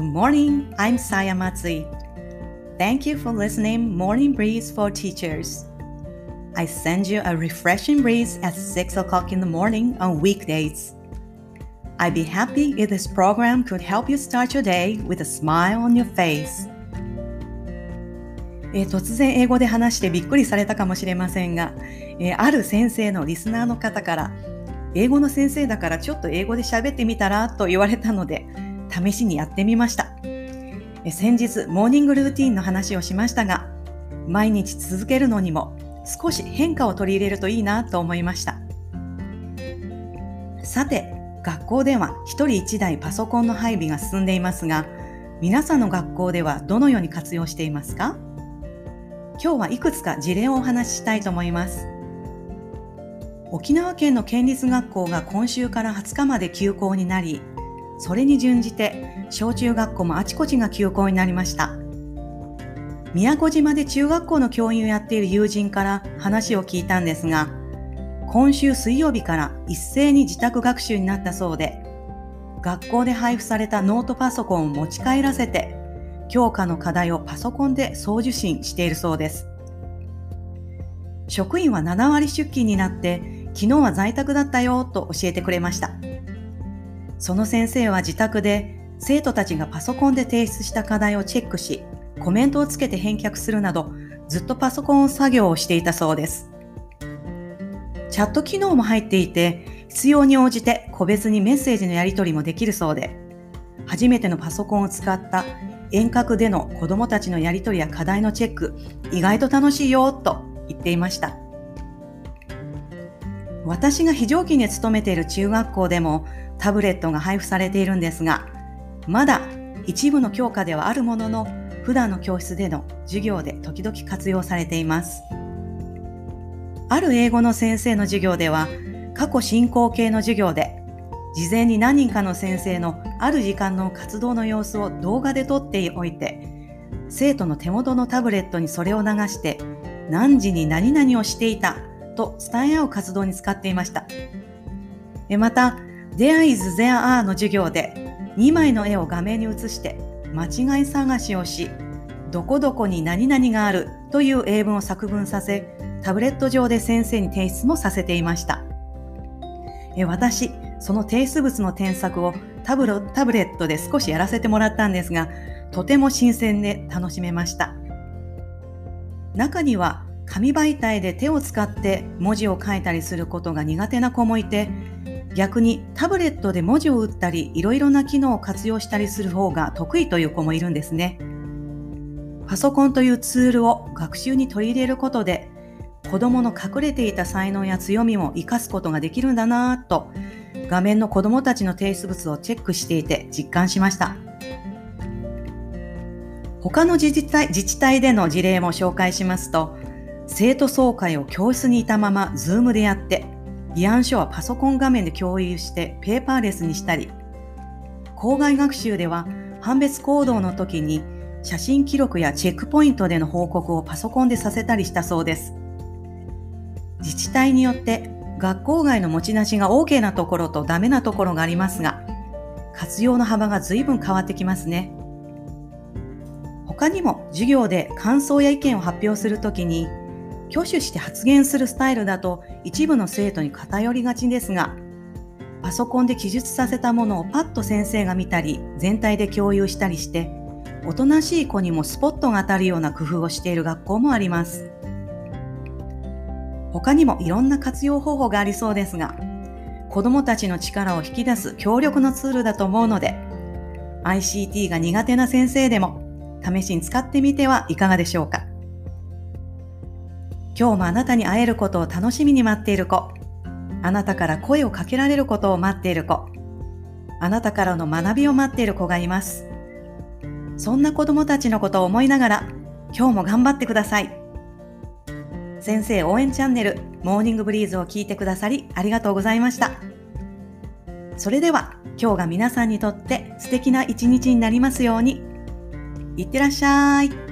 Good morning, I'm Saya Matsui. Thank you for listening Morning Breeze for Teachers. I send you a refreshing breeze at 6 o'clock in the morning on weekdays. I'd be happy if this program could help you start your day with a smile on your face. えー、突然英語で話してびっくりされたかもしれませんが、えー、ある先生のリスナーの方から英語の先生だからちょっと英語で喋ってみたらと言われたので試しにやってみました、先日モーニングルーティンの話をしましたが毎日続けるのにも少し変化を取り入れるといいなと思いました。さて学校では1人1台パソコンの配備が進んでいますが皆さんの学校ではどのように活用していますか？今日はいくつか事例をお話ししたいと思います。沖縄県の県立学校が今週から20日まで休校になり、それに準じて小中学校もあちこちが休校になりました。宮古島で中学校の教員をやっている友人から話を聞いたんですが、今週水曜日から一斉に自宅学習になったそうで、学校で配布されたノートパソコンを持ち帰らせて教科の課題をパソコンで送受信しているそうです。職員は7割出勤になって昨日は在宅だったよと教えてくれました。その先生は自宅で生徒たちがパソコンで提出した課題をチェックし、コメントをつけて返却するなど、ずっとパソコン作業をしていたそうです。チャット機能も入っていて、必要に応じて個別にメッセージのやり取りもできるそうで、初めてのパソコンを使った遠隔での子供たちのやり取りや課題のチェック、意外と楽しいよと言っていました。私が非常勤で勤めている中学校でもタブレットが配布されているんですが、まだ一部の教科ではあるものの、普段の教室での授業で時々活用されています。ある英語の先生の授業では、過去進行形の授業で事前に何人かの先生のある時間の活動の様子を動画で撮っておいて、生徒の手元のタブレットにそれを流して、何時に何々をしていたと伝え合う活動に使っていました。また、There is There are の授業で2枚の絵を画面に映して間違い探しをし、どこどこに何々があるという英文を作文させ、タブレット上で先生に提出もさせていました。私、その提出物の添削をタブロタブレットで少しやらせてもらったんですが、とても新鮮で楽しめました。中には紙媒体で手を使って文字を書いたりすることが苦手な子もいて、逆にタブレットで文字を打ったり、いろいろな機能を活用したりする方が得意という子もいるんですね。パソコンというツールを学習に取り入れることで、子供の隠れていた才能や強みも活かすことができるんだなぁと画面の子供たちの提出物をチェックしていて実感しました。他の自治体自治体での事例も紹介しますと、生徒総会を教室にいたままズームでやって、議案書はパソコン画面で共有してペーパーレスにしたり、校外学習では判別行動の時に写真記録やチェックポイントでの報告をパソコンでさせたりしたそうです。自治体によって学校外の持ち出しが OK なところとダメなところがありますが、活用の幅が随分変わってきますね。他にも授業で感想や意見を発表するときに、挙手して発言するスタイルだと一部の生徒に偏りがちですが、パソコンで記述させたものをパッと先生が見たり、全体で共有したりして、おとなしい子にもスポットが当たるような工夫をしている学校もあります。他にもいろんな活用方法がありそうですが、子供たちの力を引き出す強力なツールだと思うので、ICT が苦手な先生でも試しに使ってみてはいかがでしょうか？今日もあなたに会えることを楽しみに待っている子、あなたから声をかけられることを待っている子、あなたからの学びを待っている子がいます。そんな子供たちのことを思いながら、今日も頑張ってください。先生応援チャンネルモーニングブリーズを聞いてくださりありがとうございました。それでは今日が皆さんにとって素敵な一日になりますように。いってらっしゃい。